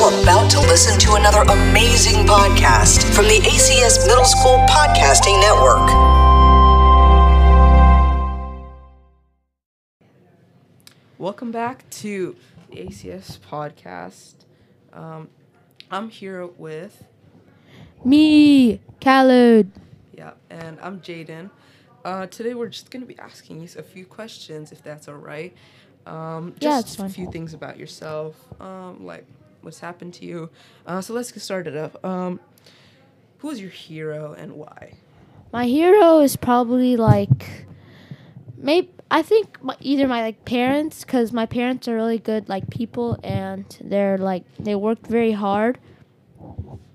You're about to listen to another amazing podcast from the ACS Middle School Podcasting Network. Welcome back to the ACS podcast. Um, I'm here with, Me, Khaled. yeah, and I'm Jaden. Uh, today we're just going to be asking you a few questions, if that's all right. Um, Yeah, just it's a few things about yourself, um, like what's happened to you. Uh, so let's get started up. Um, who is your hero and why? My hero is probably like, maybe I think my, either my like parents, cause my parents are really good like people, and they're like they worked very hard.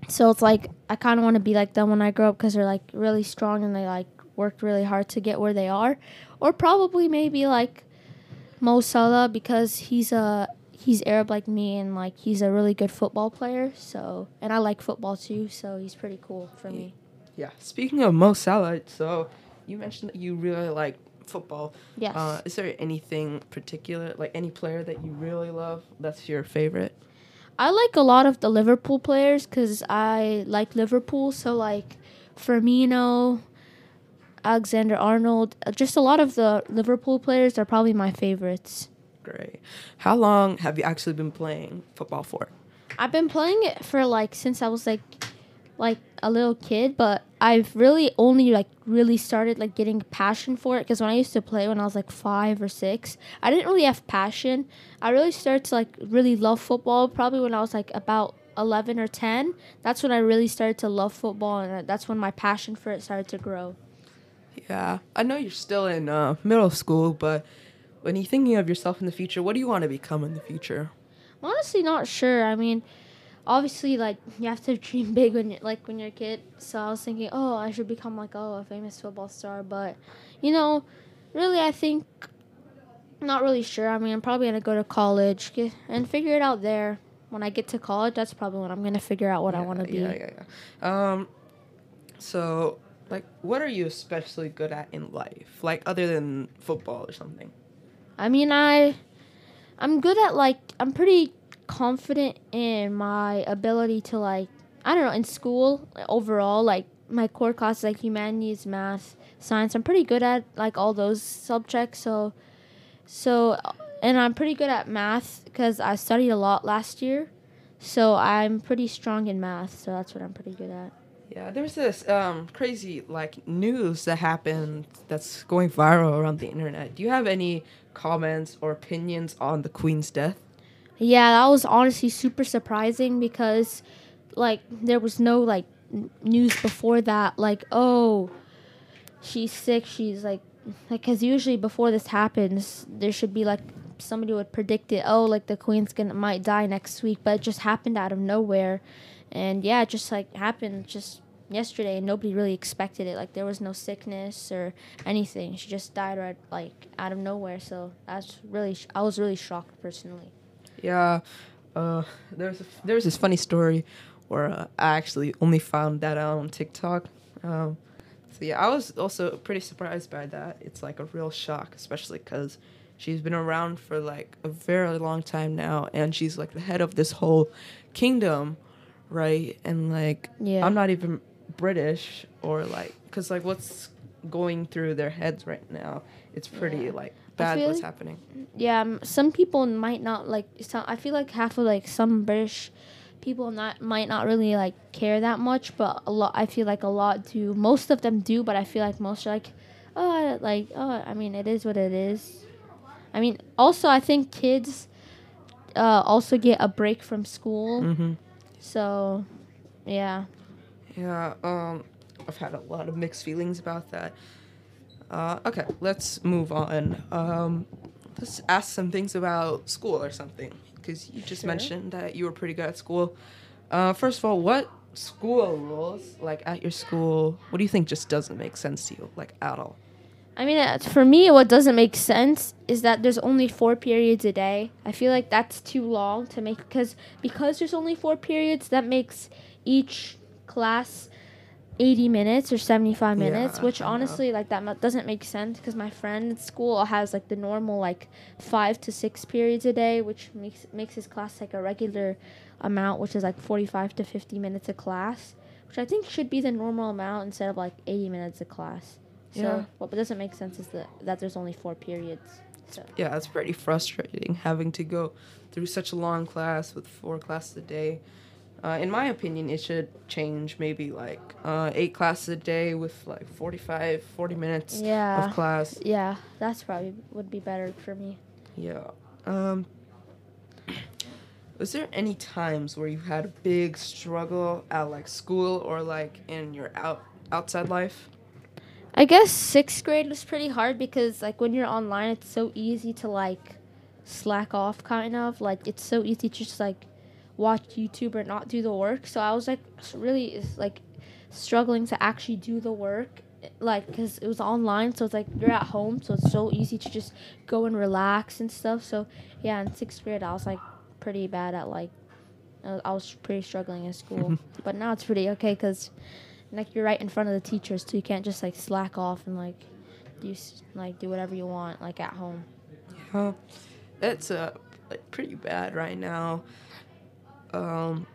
So it's like I kind of want to be like them when I grow up, cause they're like really strong and they like worked really hard to get where they are, or probably maybe like Mo Salah because he's a he's Arab like me and like he's a really good football player. So and I like football too, so he's pretty cool for me. Yeah, speaking of Mo Salah, so you mentioned that you really like football. Yes. Uh, is there anything particular, like any player that you really love that's your favorite? I like a lot of the Liverpool players because I like Liverpool. So like Firmino, Alexander Arnold, uh, just a lot of the Liverpool players are probably my favorites. Great. How long have you actually been playing football for? I've been playing it for like since I was like like a little kid, but I've really only like really started like getting passion for it because when I used to play when I was like 5 or 6, I didn't really have passion. I really started to like really love football probably when I was like about 11 or 10. That's when I really started to love football and uh, that's when my passion for it started to grow. Yeah, I know you're still in uh, middle school, but when you're thinking of yourself in the future, what do you want to become in the future? I'm honestly not sure. I mean, obviously, like you have to dream big when you're like when you're a kid. So I was thinking, oh, I should become like oh a famous football star. But you know, really, I think not really sure. I mean, I'm probably gonna go to college and figure it out there. When I get to college, that's probably when I'm gonna figure out what I want to be. Yeah, yeah, yeah. Um, so, like, what are you especially good at in life? Like, other than football or something? I mean, I I'm good at like I'm pretty confident in my ability to like I don't know in school like, overall like my core classes like humanities, math, science. I'm pretty good at like all those subjects. So so and I'm pretty good at math because I studied a lot last year. So I'm pretty strong in math. So that's what I'm pretty good at. Yeah, there's this um, crazy like news that happened that's going viral around the internet. Do you have any comments or opinions on the Queen's death? Yeah, that was honestly super surprising because, like, there was no like n- news before that. Like, oh, she's sick. She's like, like, cause usually before this happens, there should be like somebody would predict it. Oh, like the queen's gonna might die next week, but it just happened out of nowhere, and yeah, it just like happened just yesterday, and nobody really expected it. Like there was no sickness or anything. She just died right like out of nowhere. So that's really, sh- I was really shocked personally. Yeah, uh, there's there's this funny story where uh, I actually only found that out on TikTok. Um, so yeah, I was also pretty surprised by that. It's like a real shock, especially because she's been around for like a very long time now, and she's like the head of this whole kingdom, right? And like, Yeah. I'm not even British or like, cause like what's going through their heads right now, it's pretty Yeah. like bad what's like- happening. yeah m- some people might not like some, i feel like half of like some british people not might not really like care that much but a lot i feel like a lot do most of them do but i feel like most are like oh like oh i mean it is what it is i mean also i think kids uh, also get a break from school Mm-hmm. So yeah Yeah, um, I've had a lot of mixed feelings about that. Uh, okay, let's move on. Um, let's ask some things about school or something, because you just Sure. mentioned that you were pretty good at school. Uh, first of all, what school rules, like at your school, what do you think just doesn't make sense to you, like at all? I mean, uh, for me, what doesn't make sense is that there's only four periods a day. I feel like that's too long to make because because there's only four periods. That makes each class 80 minutes or 75 minutes, Yeah, which honestly like that doesn't make sense because my friend at school has like the normal like 5 to 6 periods a day, which makes makes his class like a regular amount, which is like 45 to 50 minutes a class, which I think should be the normal amount instead of like 80 minutes a class. So Yeah. what doesn't make sense is that that there's only 4 periods. So Yeah, it's pretty frustrating having to go through such a long class with four classes a day. Uh, in my opinion, it should change maybe like uh, eight classes a day with like 45, 40 minutes Yeah. of class. yeah, that's probably would be better for me. Yeah. Um, was there any times where you had a big struggle at like school or like in your out outside life? I guess sixth grade was pretty hard because like when you're online, it's so easy to like slack off, kind of like it's so easy to just like watch YouTube or not do the work. So I was like really like struggling to actually do the work, like because it was online. So it's like you're at home, so it's so easy to just go and relax and stuff. So yeah, in sixth grade, I was like pretty bad at like I was pretty struggling in school, but now it's pretty okay because like you're right in front of the teachers, so you can't just like slack off and like do like do whatever you want like at home. Yeah, it's uh, like pretty bad right now. Um,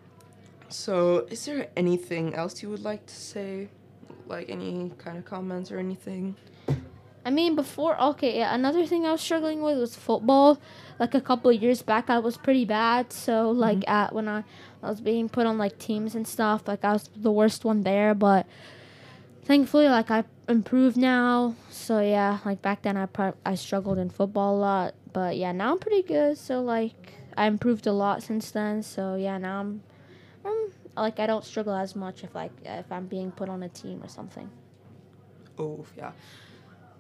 so is there anything else you would like to say? Like any kind of comments or anything? I mean, before okay, yeah. Another thing I was struggling with was football. Like a couple of years back, I was pretty bad. So like at when I, I was being put on like teams and stuff, like I was the worst one there. But thankfully, like I improved now. So yeah, like back then I pro- I struggled in football a lot. But yeah, now I'm pretty good. So like I improved a lot since then. So yeah, now I'm, um, like I don't struggle as much if like if I'm being put on a team or something. Oh yeah.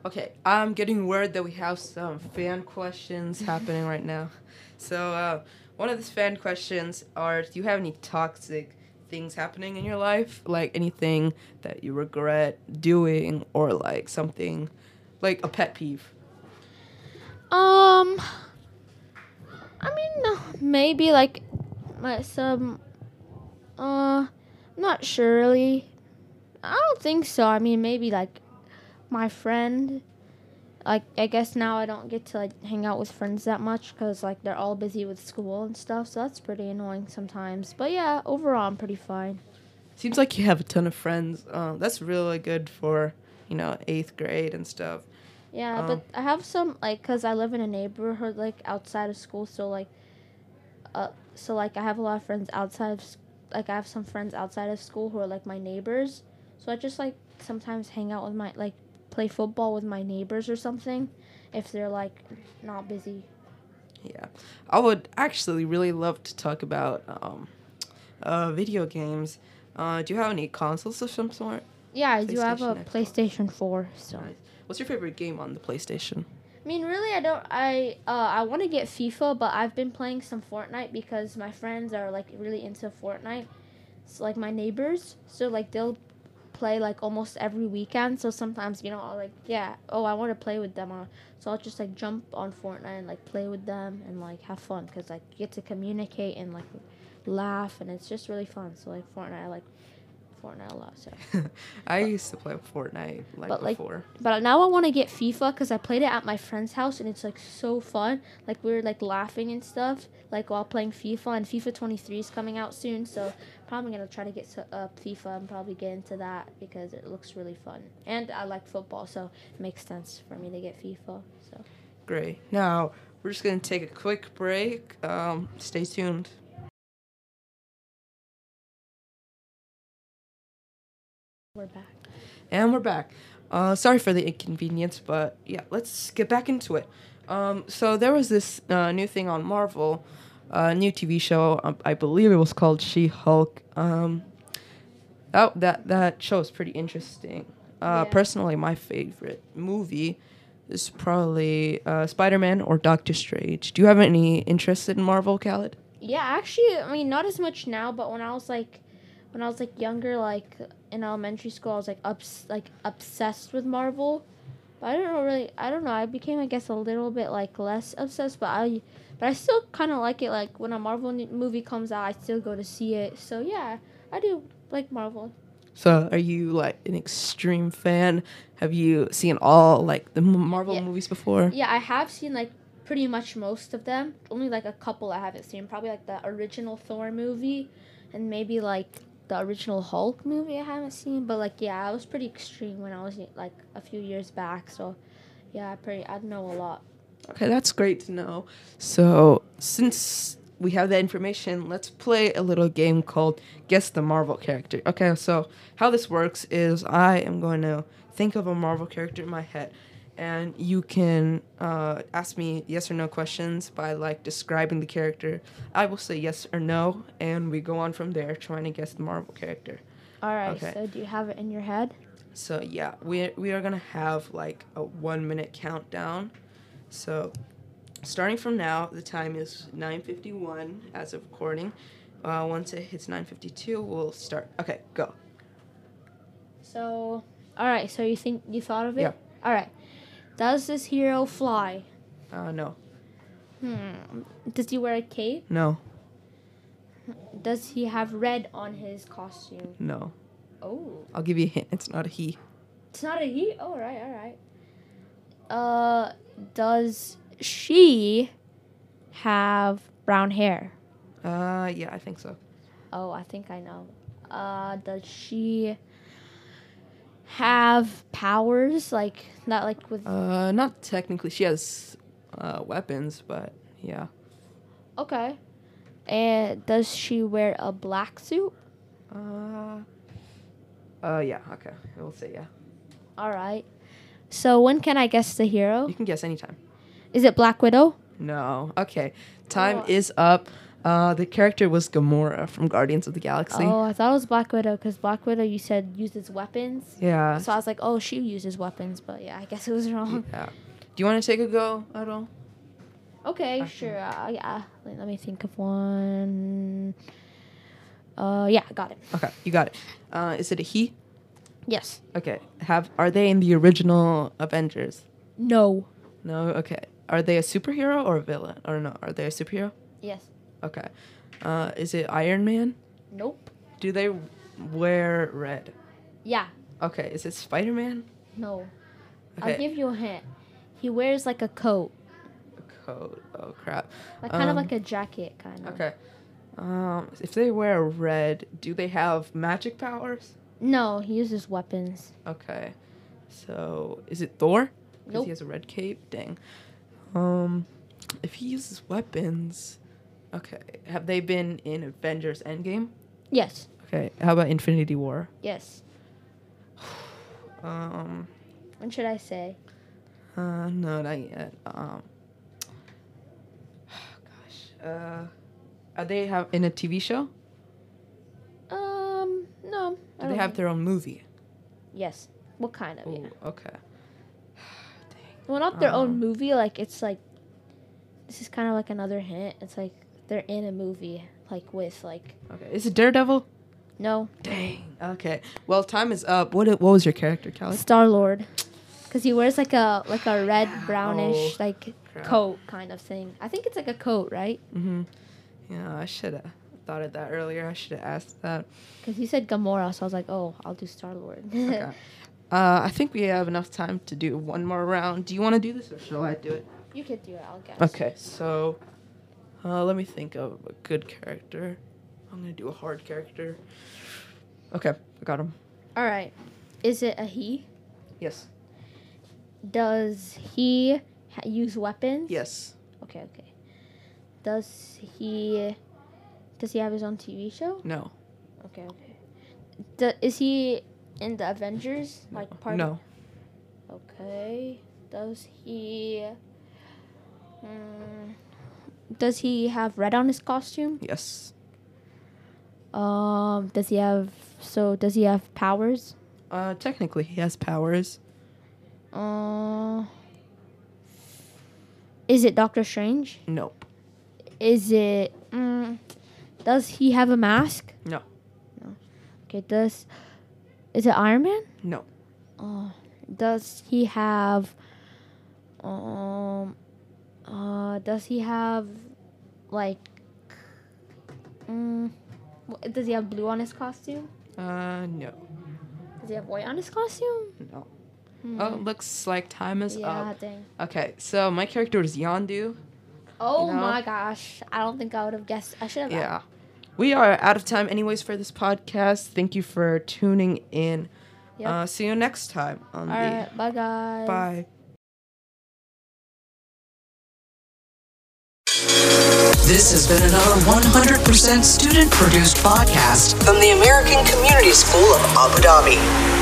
Okay, I'm getting word that we have some fan questions happening right now. So uh, one of these fan questions are: Do you have any toxic things happening in your life? Like anything that you regret doing, or like something, like a pet peeve? Um, I mean, maybe like some. Uh, not surely. I don't think so. I mean, maybe like my friend. Like I guess now I don't get to like hang out with friends that much because like they're all busy with school and stuff. So that's pretty annoying sometimes. But yeah, overall I'm pretty fine. Seems like you have a ton of friends. Um, that's really good for you know eighth grade and stuff. Yeah, Oh. but I have some like cuz I live in a neighborhood like outside of school, so like uh so like I have a lot of friends outside of like I have some friends outside of school who are like my neighbors. So I just like sometimes hang out with my like play football with my neighbors or something if they're like not busy. Yeah, I would actually really love to talk about um, uh, video games. Uh, do you have any consoles of some sort? Yeah, I do have a PlayStation, Xbox. PlayStation 4, so Nice. What's your favorite game on the PlayStation? I mean, really, I don't. I uh, I want to get FIFA, but I've been playing some Fortnite because my friends are like really into Fortnite. So like my neighbors, so like they'll play like almost every weekend. So sometimes you know I'll like yeah, oh I want to play with them. Uh, so I'll just like jump on Fortnite and like play with them and like have fun because like you get to communicate and like laugh and it's just really fun. So like Fortnite, I like Fortnite a lot. So. I used to play Fortnite like But, like, before. But now I want to get FIFA because I played it at my friend's house and it's like so fun. Like we were like laughing and stuff, like while playing FIFA. And FIFA 23 is coming out soon, so probably gonna try to get to, uh, FIFA and probably get into that because it looks really fun. And I like football, so it makes sense for me to get FIFA. So Great. Now we're just gonna take a quick break. Um, stay tuned. We're back. And we're back. Uh, sorry for the inconvenience, but yeah, let's get back into it. Um, so there was this uh, new thing on Marvel, a new TV show. Um, I believe it was called She-Hulk. Um, that that that show is pretty interesting. Uh, Yeah. Personally, my favorite movie is probably uh, Spider-Man or Doctor Strange. Do you have any interest in Marvel, Khaled? Yeah, actually, I mean, not as much now, but when I was like, when I was like younger, like in elementary school, I was like ups like obsessed with Marvel. But I don't know really. I don't know. I became, I guess, a little bit like less obsessed, but I, but I still kind of like it. Like when a Marvel movie comes out, I still go to see it. So yeah, I do like Marvel. So, are you like an extreme fan? Have you seen all like the Marvel Yeah. movies before? Yeah, I have seen like pretty much most of them. Only like a couple I haven't seen. Probably like the original Thor movie, and maybe like the original Hulk movie I haven't seen. But like yeah, I was pretty extreme when I was like a few years back. So yeah, I pretty I know a lot. Okay, that's great to know. So, since we have that information, let's play a little game called Guess the Marvel Character. Okay, so how this works is I am going to think of a Marvel character in my head, and you can uh, ask me yes or no questions by like describing the character. I will say yes or no, and we go on from there trying to guess the Marvel character. All right. Okay. So do you have it in your head? So yeah, we we are gonna have like a one minute countdown. So starting from now, the time is 9:51 as of recording. Uh, once it hits 9:52, we'll start. Okay, go. So all right. So you think you thought of it? Yeah. All right. Does this hero fly? Uh, no, Hmm. Does he wear a cape? no, Does he have red on his costume? no. Oh. I'll give you a hint. It's not a he. It's not a he. Oh, right, all right. Uh, does she have brown hair? Uh, yeah, I think so. Oh, I think I know. Uh, does she have powers like not like with? Uh, not technically. She has uh, weapons, but yeah. Okay. And does she wear a black suit? Uh, uh, yeah. Okay, we'll say yeah. All right. So when can I guess the hero? You can guess anytime. Is it Black Widow? No. Okay. Time Oh. is up. Uh, the character was Gamora from Guardians of the Galaxy. Oh, I thought it was Black Widow because Black Widow you said uses weapons. Yeah. So I was like, oh, she uses weapons, but yeah, I guess it was wrong. yeah. Do you want to take a go at all? Okay, sure. Uh, yeah, let, let me think of one. Uh, yeah, got it. Okay, you got it. Uh, is it a he? Yes. Okay. Have are they in the original Avengers? No. No. Okay. Are they a superhero or a villain? Or no? Are they a superhero? Yes. Okay. Uh, is it Iron Man? Nope. Do they wear red? Yeah. Okay. Is it Spider Man? No. Okay. I'll give you a hint. He wears like a coat, a coat. Oh crap. like kind of Um, like a jacket, kind of. Okay. Um, if they wear red, do they have magic powers? No, he uses weapons. Okay. So is it Thor? 'Cause Nope. He has a red cape. Dang. Um, if he uses weapons, okay. Have they been in Avengers Endgame? Yes. Okay. How about Infinity War? Yes. Um, What should I say? uh, no, not yet. Um, gosh. Uh, are they have in a TV show? Um, no. Do they have their own movie? Yes. What kind of? Yeah. Ooh, okay. Well, not their own Um, movie. Like it's like this is kind of like another hint. It's like they're in a movie, like with like Okay. Is it Daredevil? no Dang. Okay. Well, time is up. What what was your character, Callie? Star Lord, because he wears like a like a red brownish Oh, like crap. coat kind of thing. I think it's like a coat, right? Mm-hmm. Yeah, I should have thought of that earlier. I should have asked that. Because he said Gamora, so I was like, oh, I'll do Star Lord. Okay. uh, I think we have enough time to do one more round. Do you want to do this, or shall I do it? you could do it. I'll guess. Okay. So, uh, let me think of a good character. I'm gonna do a hard character. Okay, I got him. All right. Is it a he? Yes. Does he ha- use weapons? Yes. Okay. Okay. Does he? Does he have his own TV show? No. Okay, okay. D- is he in the Avengers? Like part? No. Okay. Does he? Mm, does he have red on his costume? Yes. Um. Does he have? So does he have powers? Uh, technically, he has powers. Uh. Is it Doctor Strange? Nope. Is it? Mm, does he have a mask? No. No. Okay. Does? Is it Iron Man? No. Oh, does he have? Um, uh, does he have, like, um, does he have blue on his costume? Uh, no. Does he have white on his costume? No. Oh, looks like time is Hmm. Yeah, up. dang. Okay, so my character is Yondu. Oh You know? my gosh. I don't think I would have guessed. I should have. Yeah. We are out of time, anyways, for this podcast. Thank you for tuning in. Yep. Uh, see you next time on All the. right. Bye, guys. Bye. This has been another 100% student produced podcast from the American Community School of Abu Dhabi.